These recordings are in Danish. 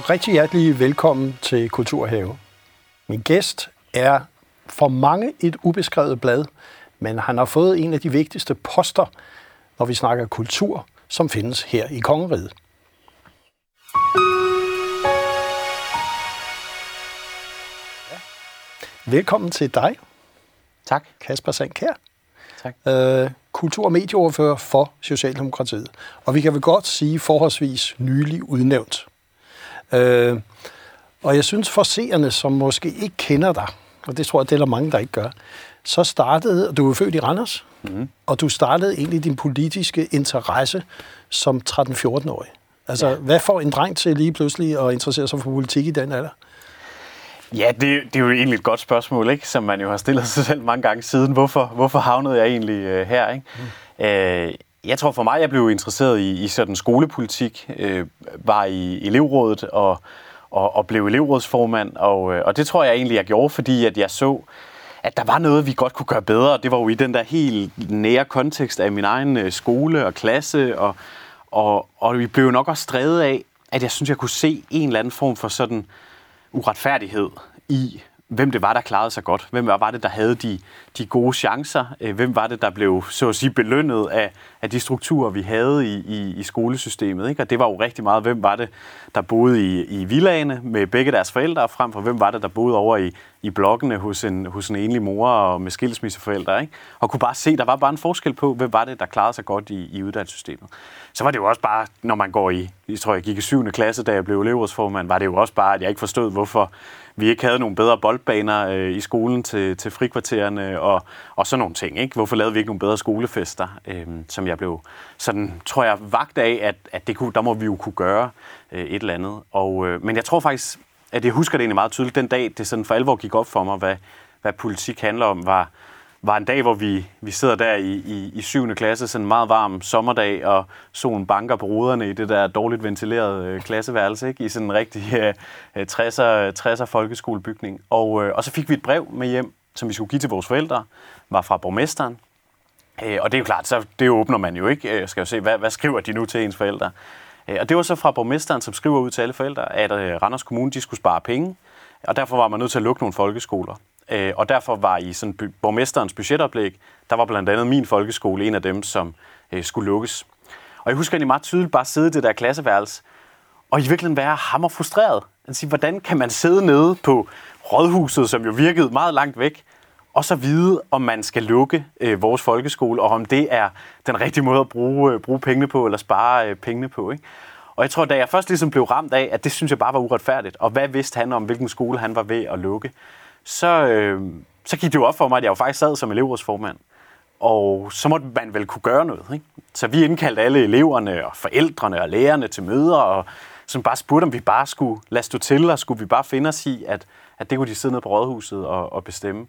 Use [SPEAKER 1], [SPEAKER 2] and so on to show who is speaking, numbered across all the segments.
[SPEAKER 1] og rigtig hjertelig velkommen til Kulturhave. Min gæst er for mange et ubeskrevet blad, men han har fået en af de vigtigste poster, når vi snakker kultur, som findes her i Kongeriget. Velkommen til dig,
[SPEAKER 2] Tak.
[SPEAKER 1] Kasper Sandkær.
[SPEAKER 2] Tak.
[SPEAKER 1] Øh, kultur- og medieoverfører for Socialdemokratiet. Og vi kan vel godt sige forholdsvis nylig udnævnt. Øh, og jeg synes for seerne, som måske ikke kender dig, og det tror jeg, det er der mange, der ikke gør, så startede, du er født i Randers, mm. og du startede egentlig din politiske interesse som 13-14-årig. Altså, ja. hvad får en dreng til lige pludselig at interessere sig for politik i den alder?
[SPEAKER 2] Ja, det, det er jo egentlig et godt spørgsmål, ikke? som man jo har stillet sig selv mange gange siden. Hvorfor, hvorfor havnede jeg egentlig øh, her? Ikke? Mm. Øh, jeg tror for mig, jeg blev interesseret i, i sådan skolepolitik, øh, var i elevrådet og, og, og blev elevrådsformand, og, øh, og det tror jeg egentlig, jeg gjorde, fordi at jeg så, at der var noget, vi godt kunne gøre bedre. Det var jo i den der helt nære kontekst af min egen øh, skole og klasse, og, og, og vi blev nok også strevet af, at jeg synes, jeg kunne se en eller anden form for sådan uretfærdighed i, hvem det var, der klarede sig godt. Hvem var det, der havde de, de gode chancer? Øh, hvem var det, der blev så at sige belønnet af, af de strukturer, vi havde i, i, i skolesystemet? Ikke? Og det var jo rigtig meget, hvem var det, der boede i, i villagene med begge deres forældre, frem for hvem var det, der boede over i, i blokkene hos en, hos en enlig mor og med skilsmisseforældre. Ikke? Og kunne bare se, der var bare en forskel på, hvem var det, der klarede sig godt i, i uddannelsessystemet. Så var det jo også bare, når man går i, jeg tror, jeg gik i 7. klasse, da jeg blev elevrådsformand, var det jo også bare, at jeg ikke forstod, hvorfor vi ikke havde nogle bedre boldbaner øh, i skolen til, til frikvartererne og, og sådan nogle ting. Ikke? Hvorfor lavede vi ikke nogle bedre skolefester, øh, som jeg blev sådan, tror jeg, vagt af, at, at det kunne, der må vi jo kunne gøre øh, et eller andet. Og, øh, men jeg tror faktisk, at jeg husker det egentlig meget tydeligt, den dag, det sådan for alvor gik op for mig, hvad, hvad politik handler om, var, var en dag, hvor vi, vi sidder der i, i, i 7. klasse, sådan en meget varm sommerdag, og solen banker på ruderne i det der dårligt ventilerede øh, klasseværelse, ikke? i sådan en rigtig øh, øh 60'er, 60'er folkeskolebygning. Og, øh, og så fik vi et brev med hjem, som vi skulle give til vores forældre, var fra borgmesteren. Øh, og det er jo klart, så det åbner man jo ikke. Jeg skal jo se, hvad, hvad skriver de nu til ens forældre? Øh, og det var så fra borgmesteren, som skriver ud til alle forældre, at øh, Randers Kommune de skulle spare penge, og derfor var man nødt til at lukke nogle folkeskoler. Øh, og derfor var i sådan borgmesterens budgetoplæg, der var blandt andet min folkeskole en af dem, som skulle lukkes. Og jeg husker egentlig meget tydeligt bare sidde i det der klasseværelse, og i virkeligheden være hammer frustreret. Altså, hvordan kan man sidde nede på rådhuset, som jo virkede meget langt væk, og så vide, om man skal lukke øh, vores folkeskole, og om det er den rigtige måde at bruge, øh, bruge pengene på, eller spare øh, pengene på. Ikke? Og jeg tror, da jeg først ligesom blev ramt af, at det synes jeg bare var uretfærdigt, og hvad vidste han om, hvilken skole han var ved at lukke, så, øh, så gik det jo op for mig, at jeg jo faktisk sad som elevrådsformand. Og så måtte man vel kunne gøre noget. Ikke? Så vi indkaldte alle eleverne og forældrene og lærerne til møder, og som bare spurgte, om vi bare skulle lade stå til, og skulle vi bare finde os i, at, at det kunne de sidde nede på rådhuset og, og bestemme.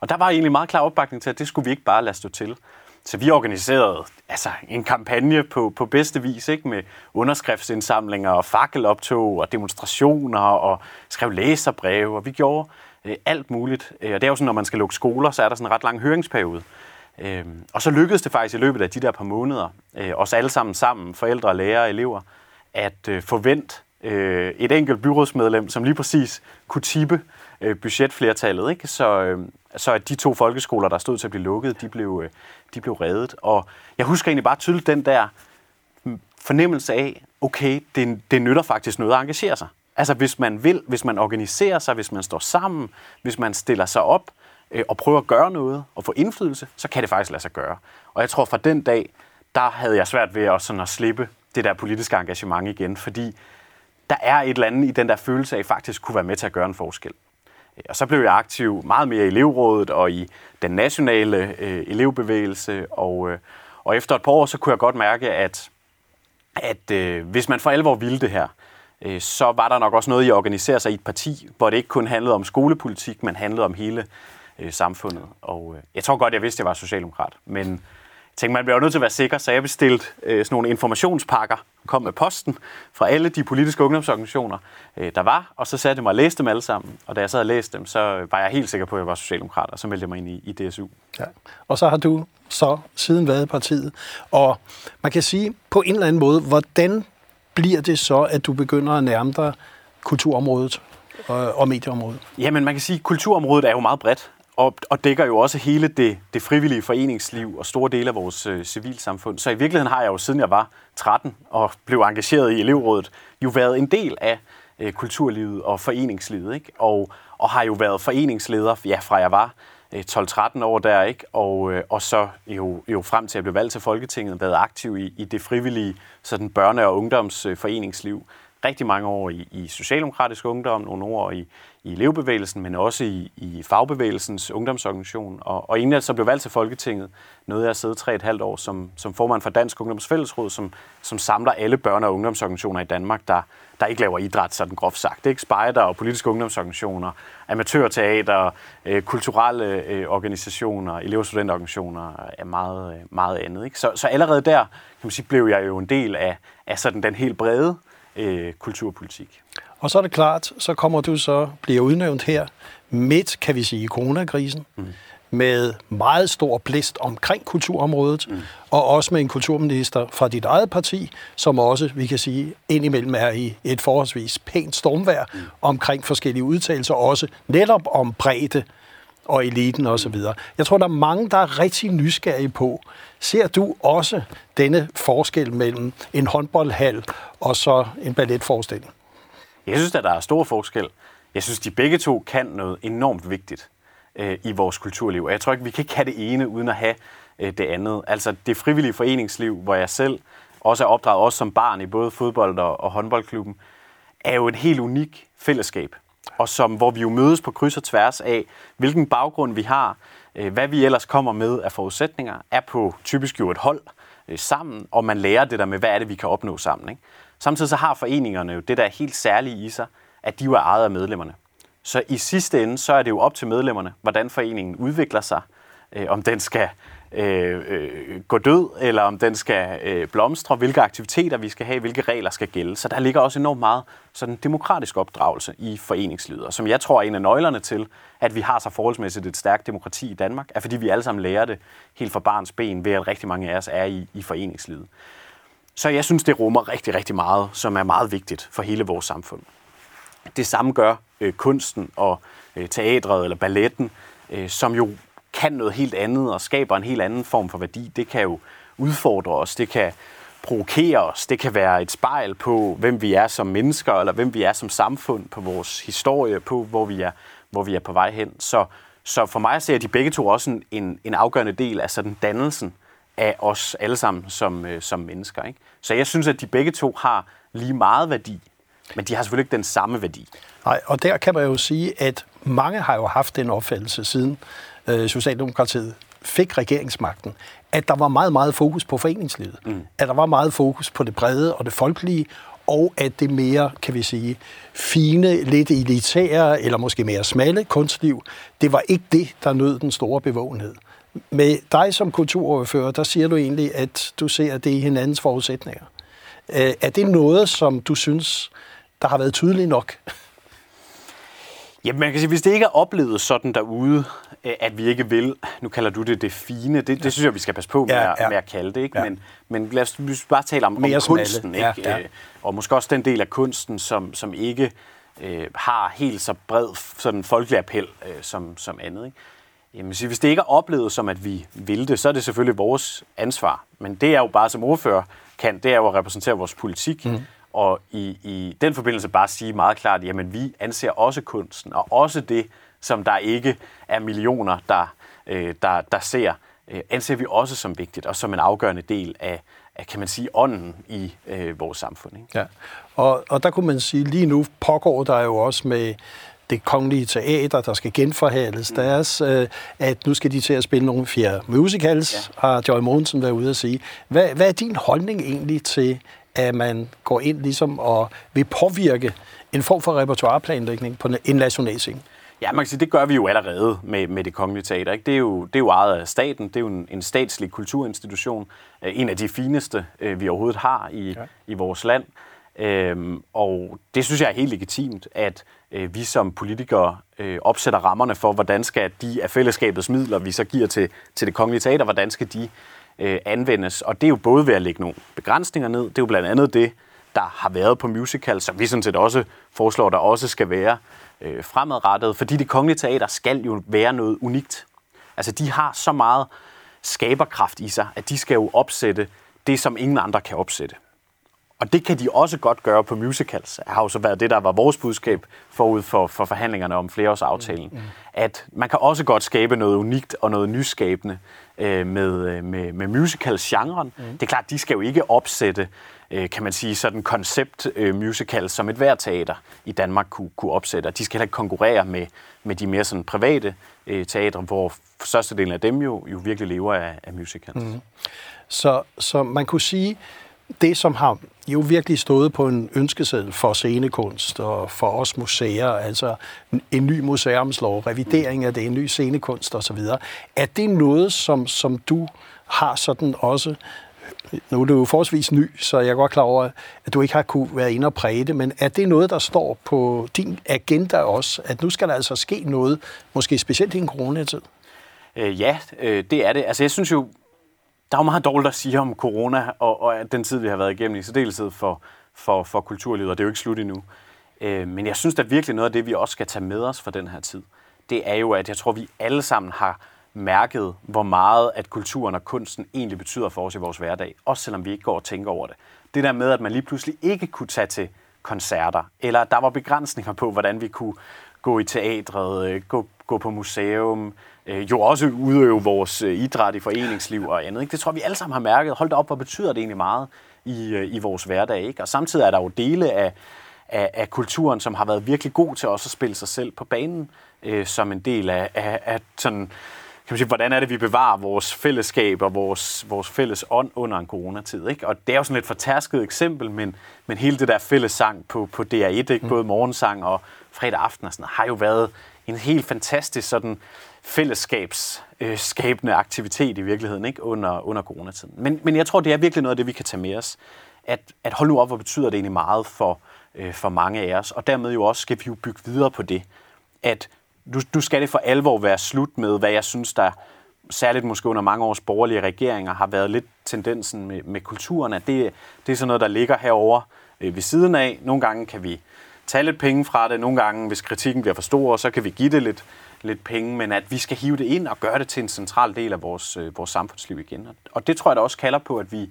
[SPEAKER 2] Og der var egentlig meget klar opbakning til, at det skulle vi ikke bare lade stå til. Så vi organiserede altså, en kampagne på, på bedste vis, ikke? med underskriftsindsamlinger og fakkeloptog og demonstrationer og skrev læserbreve, og vi gjorde øh, alt muligt. Øh, og det er jo sådan, når man skal lukke skoler, så er der sådan en ret lang høringsperiode. Øh, og så lykkedes det faktisk i løbet af de der par måneder, øh, os alle sammen sammen, forældre, lærere og elever, at øh, forvente øh, et enkelt byrådsmedlem, som lige præcis kunne tippe øh, budgetflertallet, ikke? Så, øh, så at de to folkeskoler, der stod til at blive lukket, de blev, øh, de blev reddet. Og jeg husker egentlig bare tydeligt den der mm, fornemmelse af, okay, det, det nytter faktisk noget at engagere sig. Altså hvis man vil, hvis man organiserer sig, hvis man står sammen, hvis man stiller sig op øh, og prøver at gøre noget og få indflydelse, så kan det faktisk lade sig gøre. Og jeg tror fra den dag, der havde jeg svært ved at, sådan at slippe det der politiske engagement igen, fordi der er et eller andet i den der følelse af, at faktisk kunne være med til at gøre en forskel. Og så blev jeg aktiv meget mere i elevrådet og i den nationale øh, elevbevægelse, og, øh, og efter et par år, så kunne jeg godt mærke, at, at øh, hvis man for alvor ville det her, øh, så var der nok også noget i at organisere sig i et parti, hvor det ikke kun handlede om skolepolitik, men handlede om hele øh, samfundet. Og øh, jeg tror godt, jeg vidste, at jeg var socialdemokrat, men tænkte, man bliver nødt til at være sikker, så jeg bestilte øh, sådan nogle informationspakker, kom med posten fra alle de politiske ungdomsorganisationer, øh, der var, og så satte jeg mig og læste dem alle sammen. Og da jeg sad og læste dem, så var jeg helt sikker på, at jeg var socialdemokrat, og så meldte jeg mig ind i, i DSU.
[SPEAKER 1] Ja. Og så har du så siden været i partiet. Og man kan sige på en eller anden måde, hvordan bliver det så, at du begynder at nærme dig kulturområdet og, og medieområdet?
[SPEAKER 2] Jamen, man kan sige, at kulturområdet er jo meget bredt, og, og dækker jo også hele det, det frivillige foreningsliv og store dele af vores øh, civilsamfund. Så i virkeligheden har jeg jo, siden jeg var 13 og blev engageret i elevrådet, jo været en del af øh, kulturlivet og foreningslivet, ikke? Og, og har jo været foreningsleder, ja, fra jeg var øh, 12-13 år der, ikke? Og, øh, og så jo, jo frem til at blive valgt til Folketinget, været aktiv i, i det frivillige sådan børne- og ungdomsforeningsliv. Rigtig mange år i, i Socialdemokratisk Ungdom, nogle år i, i elevbevægelsen, men også i, i fagbevægelsens ungdomsorganisation. Og, og inden jeg så blev valgt til Folketinget, nåede jeg at sidde tre et halvt år som, som formand for Dansk Ungdomsfællesråd, som, som samler alle børne- og ungdomsorganisationer i Danmark, der, der ikke laver idræt, sådan groft sagt. Det er ikke spejder og politiske ungdomsorganisationer, amatørteater, øh, kulturelle øh, organisationer, elev- og studentorganisationer er meget, meget andet. Ikke? Så, så allerede der kan man sige, blev jeg jo en del af, af sådan den helt brede øh, kulturpolitik.
[SPEAKER 1] Og så er det klart, så kommer du så, bliver udnævnt her midt, kan vi sige, i coronakrisen, mm. med meget stor blæst omkring kulturområdet, mm. og også med en kulturminister fra dit eget parti, som også, vi kan sige, indimellem er i et forholdsvis pænt stormvær mm. omkring forskellige udtalelser, også netop om bredde og eliten osv. Jeg tror, der er mange, der er rigtig nysgerrige på, ser du også denne forskel mellem en håndboldhal og så en balletforestilling?
[SPEAKER 2] Jeg synes, at der er stor forskel. Jeg synes, de begge to kan noget enormt vigtigt øh, i vores kulturliv. Og jeg tror ikke, vi kan ikke have det ene uden at have øh, det andet. Altså det frivillige foreningsliv, hvor jeg selv også er opdraget, også som barn i både fodbold og, og håndboldklubben, er jo et helt unik fællesskab. Og som, hvor vi jo mødes på kryds og tværs af, hvilken baggrund vi har, øh, hvad vi ellers kommer med af forudsætninger, er på typisk jo et hold øh, sammen, og man lærer det der med, hvad er det, vi kan opnå sammen. Ikke? Samtidig så har foreningerne jo det, der er helt særlige i sig, at de jo er ejet af medlemmerne. Så i sidste ende, så er det jo op til medlemmerne, hvordan foreningen udvikler sig, øh, om den skal øh, øh, gå død, eller om den skal øh, blomstre, hvilke aktiviteter vi skal have, hvilke regler skal gælde. Så der ligger også enormt meget sådan demokratisk opdragelse i foreningslivet, som jeg tror er en af nøglerne til, at vi har så forholdsmæssigt et stærkt demokrati i Danmark, er fordi vi alle sammen lærer det helt fra barns ben, ved at rigtig mange af os er i, i foreningslivet. Så jeg synes, det rummer rigtig, rigtig meget, som er meget vigtigt for hele vores samfund. Det samme gør øh, kunsten og øh, teatret eller balletten, øh, som jo kan noget helt andet og skaber en helt anden form for værdi. Det kan jo udfordre os, det kan provokere os, det kan være et spejl på, hvem vi er som mennesker, eller hvem vi er som samfund, på vores historie, på hvor vi er, hvor vi er på vej hen. Så, så for mig ser de begge to også en, en afgørende del af sådan dannelsen af os alle sammen som, øh, som mennesker. Ikke? Så jeg synes, at de begge to har lige meget værdi, men de har selvfølgelig ikke den samme værdi.
[SPEAKER 1] Nej, og der kan man jo sige, at mange har jo haft den opfattelse siden øh, Socialdemokratiet fik regeringsmagten, at der var meget, meget fokus på foreningslivet. Mm. At der var meget fokus på det brede og det folkelige, og at det mere, kan vi sige, fine, lidt elitære, eller måske mere smalle kunstliv, det var ikke det, der nød den store bevågenhed. Med dig som kulturoverfører, der siger du egentlig, at du ser det i hinandens forudsætninger. Øh, er det noget, som du synes, der har været tydeligt nok?
[SPEAKER 2] Ja, man kan sige, hvis det ikke er oplevet sådan derude, øh, at vi ikke vil, nu kalder du det det fine, det, det synes jeg, vi skal passe på med, ja, ja. med at kalde det, ikke? Ja. Men, men lad os bare tale om, om kunsten, ikke? Ja, ja. Øh, og måske også den del af kunsten, som, som ikke øh, har helt så bred sådan folkelig appel øh, som, som andet, ikke? Jamen, så hvis det ikke er oplevet som, at vi vil det, så er det selvfølgelig vores ansvar. Men det er jo bare som ordfører kan, det er jo at repræsentere vores politik. Mm. Og i, i den forbindelse bare sige meget klart, jamen vi anser også kunsten, og også det, som der ikke er millioner, der, øh, der, der ser, øh, anser vi også som vigtigt, og som en afgørende del af, af kan man sige, ånden i øh, vores samfund. Ikke?
[SPEAKER 1] Ja, og, og der kunne man sige, lige nu pågår der jo også med det kongelige teater, der skal genforhandles mm. deres, øh, at nu skal de til at spille nogle fjerde musicals, ja. har Joy Mogensen været ude at sige. Hvad, hvad er din holdning egentlig til, at man går ind ligesom og vil påvirke en form for repertoireplanlægning på en national scene?
[SPEAKER 2] Ja, man kan sige, det gør vi jo allerede med, med det kongelige teater. Ikke? Det, er jo, det er jo ejet af staten, det er jo en, en statslig kulturinstitution, øh, en af de fineste, øh, vi overhovedet har i, ja. i vores land. Øhm, og det synes jeg er helt legitimt, at øh, vi som politikere øh, opsætter rammerne for, hvordan skal de af fællesskabets midler, vi så giver til, til det kongelige teater, hvordan skal de øh, anvendes. Og det er jo både ved at lægge nogle begrænsninger ned, det er jo blandt andet det, der har været på musical, som vi sådan set også foreslår, der også skal være øh, fremadrettet, fordi det kongelige teater skal jo være noget unikt. Altså, de har så meget skaberkraft i sig, at de skal jo opsætte det, som ingen andre kan opsætte. Og det kan de også godt gøre på musicals. Det har jo så været det, der var vores budskab forud for, for forhandlingerne om flereårsaftalen. Mm. At man kan også godt skabe noget unikt og noget nyskabende øh, med, øh, med, med musicals-genren. Mm. Det er klart, de skal jo ikke opsætte, øh, kan man sige, sådan koncept øh, som et hvert teater i Danmark kunne, kunne opsætte. De skal heller ikke konkurrere med, med de mere sådan private øh, teatre, hvor størstedelen af dem jo, jo virkelig lever af, af musicals. Mm.
[SPEAKER 1] Så, så man kunne sige, det, som har jo virkelig stået på en ønskeseddel for scenekunst og for os museer, altså en ny museumslov, revidering af det, en ny scenekunst osv., er det noget, som, som du har sådan også nu er du jo forholdsvis ny, så jeg er godt klar over, at du ikke har kunne være inde og præge det, men er det noget, der står på din agenda også, at nu skal der altså ske noget, måske specielt i en coronatid?
[SPEAKER 2] Øh, ja, øh, det er det. Altså jeg synes jo, der er jo meget dårligt at sige om corona, og, og den tid, vi har været igennem i særdeleshed for, for, for kulturlivet, og det er jo ikke slut endnu. Øh, men jeg synes da virkelig noget af det, vi også skal tage med os fra den her tid, det er jo, at jeg tror, vi alle sammen har mærket, hvor meget at kulturen og kunsten egentlig betyder for os i vores hverdag, også selvom vi ikke går og tænker over det. Det der med, at man lige pludselig ikke kunne tage til koncerter, eller der var begrænsninger på, hvordan vi kunne gå i teatret, øh, gå, gå på museum, øh, jo også udøve vores øh, idræt i foreningsliv og andet. Ikke? Det tror vi alle sammen har mærket. Hold da op, hvor betyder det egentlig meget i, øh, i vores hverdag. Ikke? Og samtidig er der jo dele af, af, af kulturen, som har været virkelig god til også at spille sig selv på banen, øh, som en del af, af, af sådan, kan man sige, hvordan er det, vi bevarer vores fællesskab og vores, vores fælles ånd under en coronatid. Ikke? Og det er jo sådan et fortærsket eksempel, men, men hele det der fælles sang på, på DR1, ikke? Mm. både morgensang og fredag aften og sådan har jo været en helt fantastisk sådan fællesskabsskabende øh, aktivitet i virkeligheden ikke? Under, under coronatiden. Men, men jeg tror, det er virkelig noget af det, vi kan tage med os. At, at hold nu op, hvor betyder det egentlig meget for, øh, for mange af os. Og dermed jo også skal vi jo bygge videre på det. At du, du skal det for alvor være slut med, hvad jeg synes, der særligt måske under mange års borgerlige regeringer har været lidt tendensen med, med kulturen, at det, det er sådan noget, der ligger herover øh, ved siden af. Nogle gange kan vi tage lidt penge fra det, nogle gange, hvis kritikken bliver for stor, så kan vi give det lidt, lidt penge, men at vi skal hive det ind og gøre det til en central del af vores, øh, vores samfundsliv igen. Og det tror jeg da også kalder på, at vi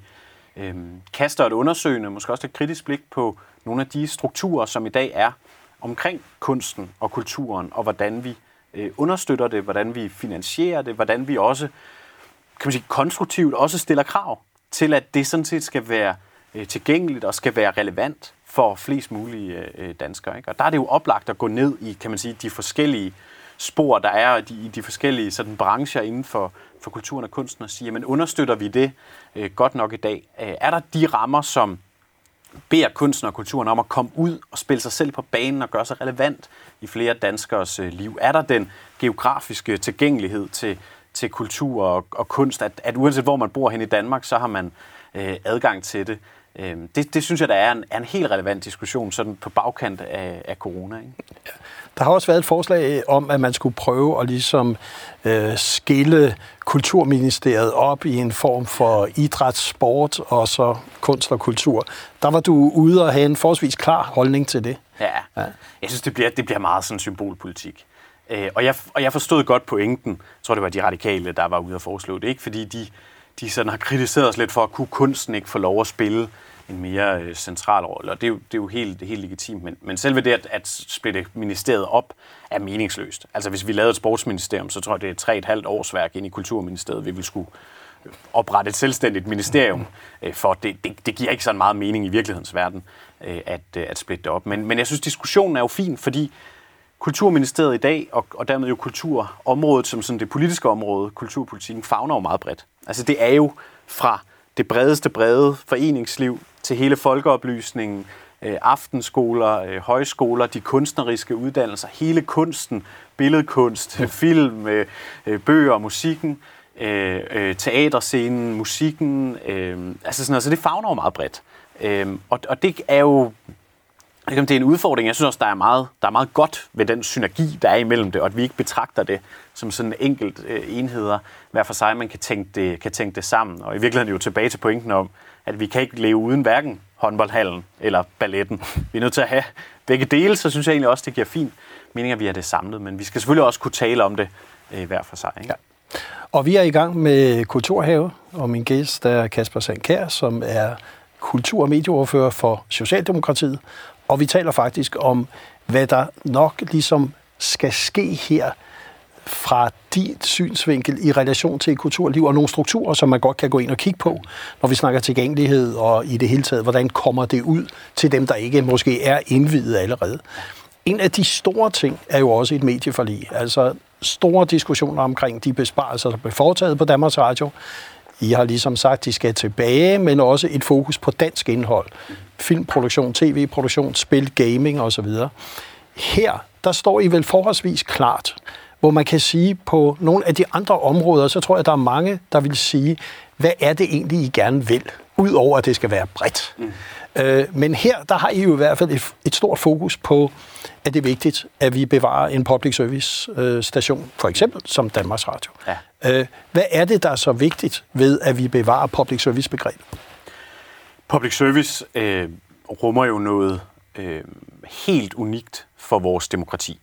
[SPEAKER 2] øh, kaster et undersøgende, måske også et kritisk blik på nogle af de strukturer, som i dag er omkring kunsten og kulturen, og hvordan vi øh, understøtter det, hvordan vi finansierer det, hvordan vi også kan man sige, konstruktivt også stiller krav til, at det sådan set skal være øh, tilgængeligt og skal være relevant for flest mulige øh, øh danskere. Ikke? Og der er det jo oplagt at gå ned i, kan man sige, de forskellige spor, der er i de forskellige sådan, brancher inden for, for kulturen og kunsten, og sige, men understøtter vi det øh, godt nok i dag? Øh, er der de rammer, som beder kunsten og kulturen om at komme ud og spille sig selv på banen og gøre sig relevant i flere danskers øh, liv? Er der den geografiske tilgængelighed til, til kultur og, og kunst, at, at uanset hvor man bor hen i Danmark, så har man øh, adgang til det? Øh, det, det synes jeg, der er en, er en helt relevant diskussion sådan på bagkant af, af corona. Ikke?
[SPEAKER 1] Der har også været et forslag om, at man skulle prøve at ligesom øh, skille Kulturministeriet op i en form for idræt, sport og så kunst og kultur. Der var du ude og have en forholdsvis klar holdning til det.
[SPEAKER 2] Ja, ja. jeg synes, det bliver, det bliver meget sådan symbolpolitik. Øh, og, jeg, og jeg forstod godt pointen. Jeg tror, det var de radikale, der var ude og foreslå det. Ikke fordi de, de sådan har kritiseret os lidt for, at kunne kunsten ikke få lov at spille en mere øh, central rolle, og det er jo, det er jo helt, helt legitimt. Men, men selve det at, at splitte ministeriet op er meningsløst. Altså hvis vi lavede et sportsministerium, så tror jeg, det er tre et halvt års værk ind i Kulturministeriet, vi vil skulle øh, oprette et selvstændigt ministerium, øh, for det, det, det giver ikke så meget mening i virkelighedens verden øh, at, øh, at splitte det op. Men, men jeg synes, diskussionen er jo fin, fordi Kulturministeriet i dag, og, og dermed jo kulturområdet som sådan det politiske område, kulturpolitikken, fagner jo meget bredt. Altså det er jo fra det bredeste brede foreningsliv til hele folkeoplysningen, øh, aftenskoler, øh, højskoler, de kunstneriske uddannelser, hele kunsten, billedkunst, film, øh, bøger, musikken, teaterscenen, musikken, altså sådan noget. Så det fagner jo meget bredt. Og, det er jo det er en udfordring. Jeg synes også, der er, meget, der er meget godt ved den synergi, der er imellem det, og at vi ikke betragter det som sådan enkelt enheder hver for sig, man kan tænke, det, kan tænke det sammen. Og i virkeligheden er jo tilbage til pointen om, at vi kan ikke leve uden hverken håndboldhallen eller balletten. Vi er nødt til at have begge dele, så synes jeg egentlig også, det giver fint mening, at vi har det samlet. Men vi skal selvfølgelig også kunne tale om det øh, hver for sig. Ikke? Ja.
[SPEAKER 1] Og vi er i gang med Kulturhave, og min gæst er Kasper Sandkær, som er kultur- og medieordfører for Socialdemokratiet. Og vi taler faktisk om, hvad der nok ligesom skal ske her fra dit synsvinkel i relation til kulturliv og nogle strukturer, som man godt kan gå ind og kigge på, når vi snakker tilgængelighed og i det hele taget, hvordan kommer det ud til dem, der ikke måske er indvidet allerede. En af de store ting er jo også et medieforlig. Altså store diskussioner omkring de besparelser, der blev foretaget på Danmarks Radio. I har ligesom sagt, at de skal tilbage, men også et fokus på dansk indhold. Filmproduktion, tv-produktion, spil, gaming osv. Her, der står I vel forholdsvis klart, hvor man kan sige på nogle af de andre områder, så tror jeg, der er mange, der vil sige, hvad er det egentlig, I gerne vil, udover at det skal være bredt. Mm. Øh, men her, der har I jo i hvert fald et, et stort fokus på, at det er vigtigt, at vi bevarer en public service øh, station, for eksempel som Danmarks Radio. Ja. Øh, hvad er det, der er så vigtigt ved, at vi bevarer public service begrebet?
[SPEAKER 2] Public service øh, rummer jo noget øh, helt unikt for vores demokrati.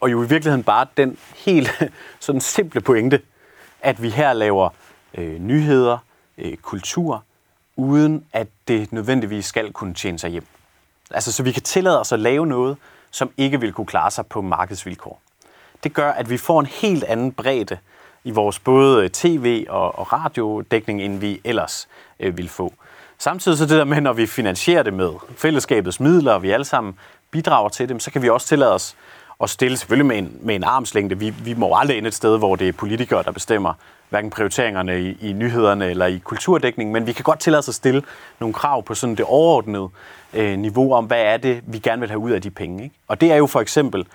[SPEAKER 2] Og jo i virkeligheden bare den helt sådan simple pointe, at vi her laver øh, nyheder, øh, kultur, uden at det nødvendigvis skal kunne tjene sig hjem. Altså, så vi kan tillade os at lave noget, som ikke vil kunne klare sig på markedsvilkår. Det gør, at vi får en helt anden bredde i vores både øh, tv- og, og radiodækning, end vi ellers øh, vil få. Samtidig så det der med, når vi finansierer det med fællesskabets midler, og vi alle sammen bidrager til dem, så kan vi også tillade os at stille selvfølgelig med en, med en armslængde. Vi, vi må aldrig ind et sted, hvor det er politikere, der bestemmer hverken prioriteringerne i, i nyhederne eller i kulturdækningen, men vi kan godt tillade os at stille nogle krav på sådan det overordnede øh, niveau om, hvad er det, vi gerne vil have ud af de penge. Ikke? Og det er jo for eksempel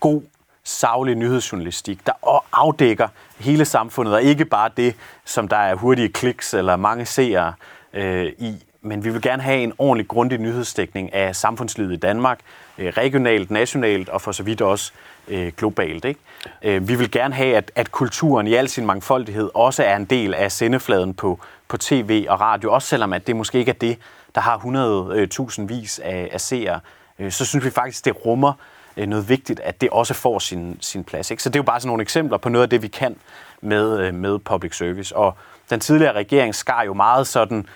[SPEAKER 2] god savlig nyhedsjournalistik, der afdækker hele samfundet, og ikke bare det, som der er hurtige kliks eller mange seere øh, i. Men vi vil gerne have en ordentlig, grundig nyhedsdækning af samfundslivet i Danmark, øh, regionalt, nationalt og for så vidt også øh, globalt. Ikke? Øh, vi vil gerne have, at, at kulturen i al sin mangfoldighed også er en del af sendefladen på, på tv og radio, også selvom at det måske ikke er det, der har 100.000 øh, vis af, af seere. Øh, så synes vi faktisk, det rummer øh, noget vigtigt, at det også får sin, sin plads. Ikke? Så det er jo bare sådan nogle eksempler på noget af det, vi kan med, øh, med public service. Og den tidligere regering skar jo meget sådan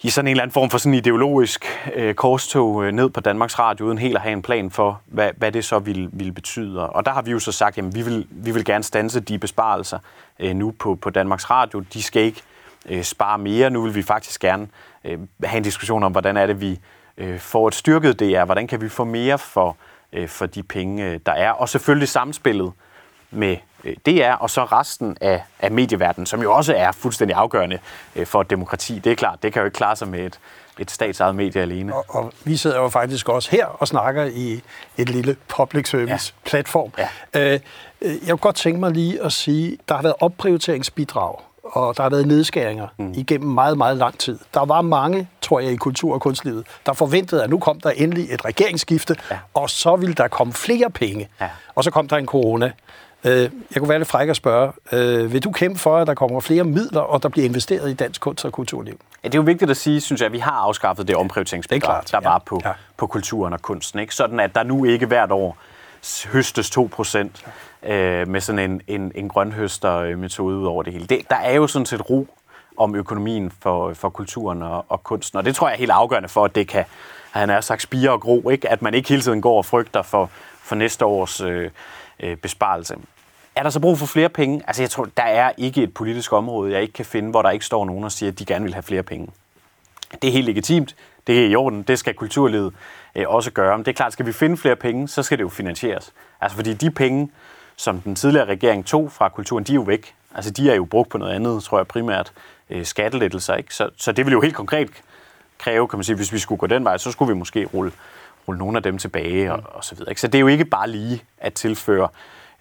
[SPEAKER 2] i sådan en eller anden form for sådan ideologisk øh, korstog øh, ned på Danmarks Radio, uden helt at have en plan for, hvad, hvad det så ville, ville betyde. Og der har vi jo så sagt, at vi vil, vi vil gerne stanse de besparelser øh, nu på, på Danmarks Radio. De skal ikke øh, spare mere. Nu vil vi faktisk gerne øh, have en diskussion om, hvordan er det, vi øh, får et styrket DR. Hvordan kan vi få mere for, øh, for de penge, øh, der er. Og selvfølgelig samspillet med øh, DR, og så resten af, af medieverdenen, som jo også er fuldstændig afgørende øh, for demokrati. Det er klart, det kan jo ikke klare sig med et, et statsejet medie alene.
[SPEAKER 1] Og, og vi sidder jo faktisk også her og snakker i et lille public service ja. platform. Ja. Øh, jeg kunne godt tænke mig lige at sige, der har været opprioriteringsbidrag og der har været nedskæringer mm. igennem meget, meget lang tid. Der var mange, tror jeg, i kultur- og kunstlivet, der forventede, at nu kom der endelig et regeringsskifte, ja. og så ville der komme flere penge. Ja. Og så kom der en corona. Øh, jeg kunne være lidt fræk at spørge, øh, vil du kæmpe for, at der kommer flere midler, og der bliver investeret i dansk kunst- og kulturliv?
[SPEAKER 2] Ja, det er jo vigtigt at sige, synes jeg, at vi har afskaffet det omprioriteringsbidrag, der var på, ja. på kulturen og kunsten. Ikke? Sådan at der nu ikke hvert år høstes 2 procent øh, med sådan en, en, en grønhøster-metode ud over det hele. Det, der er jo sådan set ro om økonomien for, for kulturen og, og kunsten, og det tror jeg er helt afgørende for, at det kan, han er sagt, spire og gro, ikke? at man ikke hele tiden går og frygter for, for næste års øh, øh, besparelse. Er der så brug for flere penge? Altså jeg tror, der er ikke et politisk område, jeg ikke kan finde, hvor der ikke står nogen og siger, at de gerne vil have flere penge. Det er helt legitimt, det er i orden, det skal kulturlivet øh, også gøre. Men det er klart, skal vi finde flere penge, så skal det jo finansieres. Altså fordi de penge, som den tidligere regering tog fra kulturen, de er jo væk. Altså de er jo brugt på noget andet, tror jeg primært, øh, skattelettelser. Ikke? Så, så det vil jo helt konkret kræve, kan man sige, hvis vi skulle gå den vej, så skulle vi måske rulle, rulle nogle af dem tilbage og, og så videre. Ikke? Så det er jo ikke bare lige at tilføre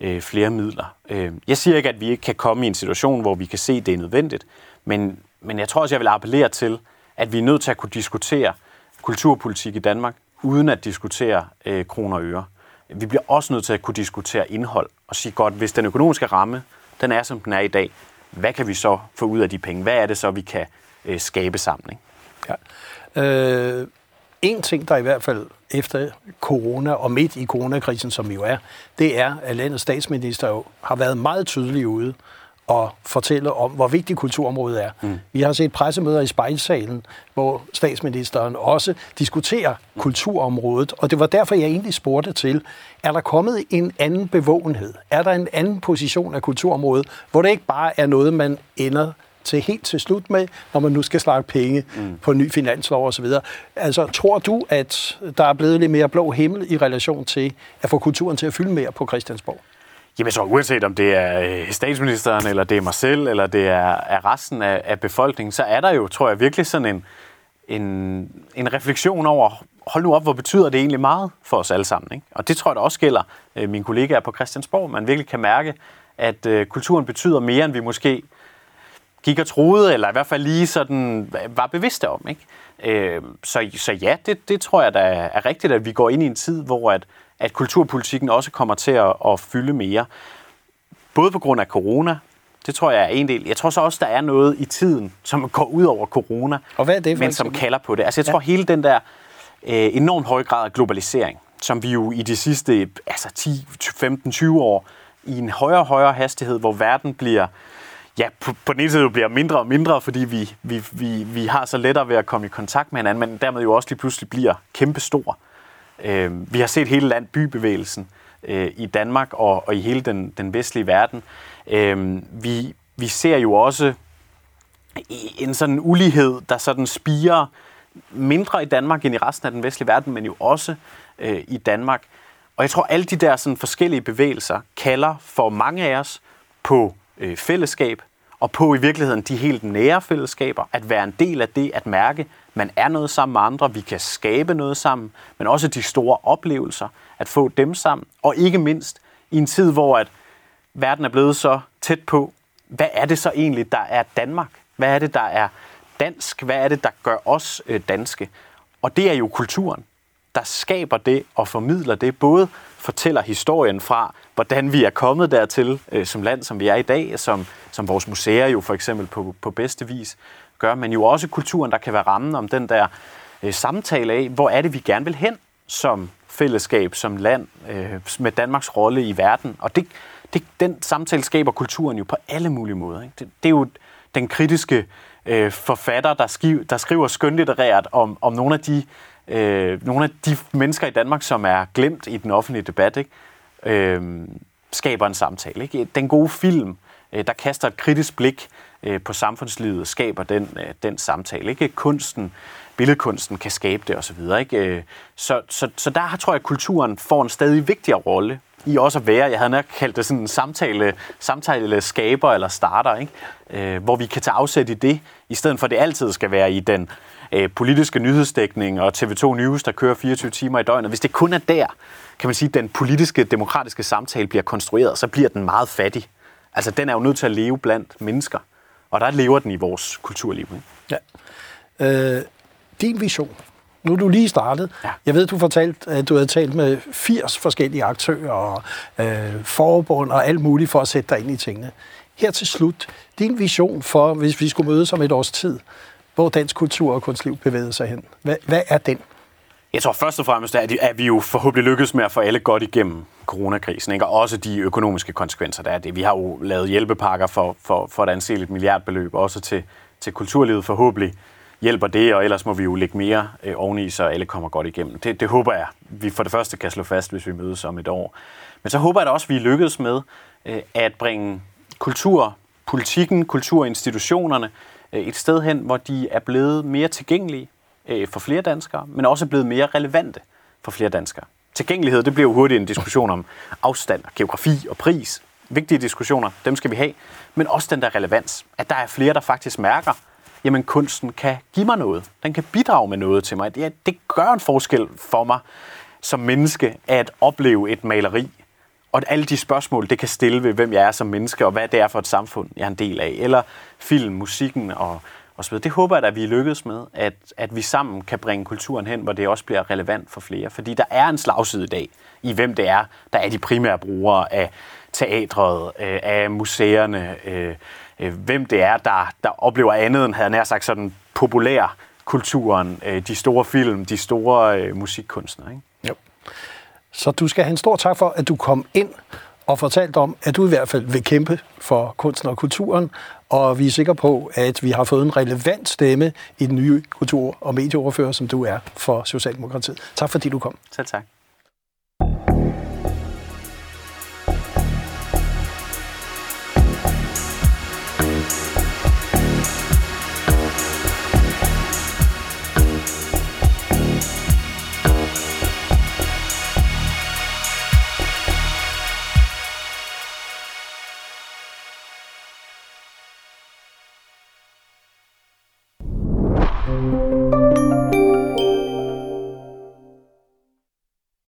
[SPEAKER 2] øh, flere midler. Øh, jeg siger ikke, at vi ikke kan komme i en situation, hvor vi kan se, at det er nødvendigt, men, men jeg tror også, jeg vil appellere til, at vi er nødt til at kunne diskutere kulturpolitik i Danmark uden at diskutere øh, kroner og øre. Vi bliver også nødt til at kunne diskutere indhold og sige godt, hvis den økonomiske ramme, den er som den er i dag, hvad kan vi så få ud af de penge? Hvad er det så, vi kan øh, skabe sammen? Ikke?
[SPEAKER 1] Ja. Øh, en ting, der i hvert fald efter corona og midt i coronakrisen, som jo er, det er, at landets statsminister jo har været meget tydelig ude og fortælle om, hvor vigtigt kulturområdet er. Mm. Vi har set pressemøder i spejlsalen, hvor statsministeren også diskuterer kulturområdet, og det var derfor, jeg egentlig spurgte til, er der kommet en anden bevågenhed? Er der en anden position af kulturområdet, hvor det ikke bare er noget, man ender til helt til slut med, når man nu skal slage penge mm. på en ny finanslov osv. Altså, tror du, at der er blevet lidt mere blå himmel i relation til at få kulturen til at fylde mere på Christiansborg?
[SPEAKER 2] Jamen så uanset om det er øh, statsministeren, eller det er mig selv, eller det er, er resten af, af befolkningen, så er der jo, tror jeg, virkelig sådan en, en, en refleksion over, hold nu op, hvor betyder det egentlig meget for os alle sammen. Ikke? Og det tror jeg da også gælder øh, mine kollegaer på Christiansborg. Man virkelig kan mærke, at øh, kulturen betyder mere, end vi måske gik og troede, eller i hvert fald lige sådan var bevidste om. Ikke? Øh, så, så ja, det, det tror jeg da er rigtigt, at vi går ind i en tid, hvor at, at kulturpolitikken også kommer til at, at fylde mere. Både på grund af corona, det tror jeg er en del. Jeg tror så også, der er noget i tiden, som går ud over corona,
[SPEAKER 1] og hvad er det,
[SPEAKER 2] men som kalder på det. Altså jeg tror, ja. hele den der øh, enormt høje grad af globalisering, som vi jo i de sidste altså 10, 15, 20 år i en højere og højere hastighed, hvor verden bliver ja, på, på den ene side bliver mindre og mindre, fordi vi, vi, vi, vi har så lettere ved at komme i kontakt med hinanden, men dermed jo også lige pludselig bliver kæmpestor. Øh, vi har set hele land bybevægelsen øh, i Danmark og, og i hele den, den vestlige verden. Øh, vi, vi ser jo også en sådan ulighed, der sådan spiger mindre i Danmark end i resten af den vestlige verden, men jo også øh, i Danmark. Og jeg tror, alle de der sådan forskellige bevægelser kalder for mange af os på øh, fællesskab, og på i virkeligheden de helt nære fællesskaber, at være en del af det, at mærke, man er noget sammen med andre, vi kan skabe noget sammen, men også de store oplevelser, at få dem sammen, og ikke mindst i en tid, hvor at verden er blevet så tæt på, hvad er det så egentlig, der er Danmark? Hvad er det, der er dansk? Hvad er det, der gør os øh, danske? Og det er jo kulturen, der skaber det og formidler det, både fortæller historien fra, hvordan vi er kommet dertil øh, som land, som vi er i dag, som, som vores museer jo for eksempel på, på bedste vis gør, men jo også kulturen, der kan være rammen om den der øh, samtale af, hvor er det, vi gerne vil hen som fællesskab, som land, øh, med Danmarks rolle i verden. Og det, det, den samtale skaber kulturen jo på alle mulige måder. Ikke? Det, det er jo den kritiske øh, forfatter, der, skiv, der skriver skønlitterært om, om nogle af de øh, nogle af de mennesker i Danmark, som er glemt i den offentlige debat, ikke? Øh, skaber en samtale. Ikke? Den gode film, øh, der kaster et kritisk blik øh, på samfundslivet, skaber den, øh, den samtale. Ikke? Kunsten, billedkunsten kan skabe det osv. Ikke? Øh, så, så, så der tror jeg, at kulturen får en stadig vigtigere rolle i også at være, jeg havde nok kaldt det sådan en samtale, samtale skaber eller starter, ikke? Øh, hvor vi kan tage afsæt i det, i stedet for at det altid skal være i den øh, politiske nyhedsdækning og TV2 News, der kører 24 timer i døgnet. Hvis det kun er der, kan man sige, den politiske, demokratiske samtale bliver konstrueret, så bliver den meget fattig. Altså, den er jo nødt til at leve blandt mennesker, og der lever den i vores kulturliv. Ikke?
[SPEAKER 1] Ja. Øh, din vision nu er du lige startet. Ja. Jeg ved, du fortalt, at du havde talt med 80 forskellige aktører og øh, forbund og alt muligt for at sætte dig ind i tingene. Her til slut, din vision for, hvis vi skulle mødes om et års tid, hvor dansk kultur og kunstliv bevægede sig hen. Hvad, hvad er den?
[SPEAKER 2] Jeg tror først og fremmest, at, vi jo forhåbentlig lykkes med at få alle godt igennem coronakrisen, ikke? og også de økonomiske konsekvenser, der er det. Vi har jo lavet hjælpepakker for, for, for et anseligt milliardbeløb, også til, til kulturlivet forhåbentlig hjælper det, og ellers må vi jo lægge mere øh, oveni, så alle kommer godt igennem. Det, det håber jeg, vi for det første kan slå fast, hvis vi mødes om et år. Men så håber jeg da også, at vi lykkes med øh, at bringe kultur, politikken, kulturinstitutionerne Øh, et sted hen, hvor de er blevet mere tilgængelige øh, for flere danskere, men også blevet mere relevante for flere danskere. Tilgængelighed, det bliver jo hurtigt en diskussion om afstand, geografi og pris. Vigtige diskussioner, dem skal vi have. Men også den der relevans, at der er flere, der faktisk mærker, jamen kunsten kan give mig noget. Den kan bidrage med noget til mig. Det, det gør en forskel for mig som menneske at opleve et maleri. Og alle de spørgsmål, det kan stille ved, hvem jeg er som menneske, og hvad det er for et samfund, jeg er en del af. Eller film, musikken og, og så videre. Det håber jeg at vi er lykkedes med, at, at vi sammen kan bringe kulturen hen, hvor det også bliver relevant for flere. Fordi der er en slagside i dag i, hvem det er, der er de primære brugere af teatret, øh, af museerne, øh, øh, hvem det er, der, der oplever andet end, havde nær sagt, sådan populær kulturen, øh, de store film, de store øh, musikkunstnere. Ikke?
[SPEAKER 1] Jo. Så du skal have en stor tak for, at du kom ind og fortalt om, at du i hvert fald vil kæmpe for kunsten og kulturen, og vi er sikre på, at vi har fået en relevant stemme i den nye kultur- og medieoverfører, som du er for Socialdemokratiet. Tak fordi du kom.
[SPEAKER 2] Selv tak.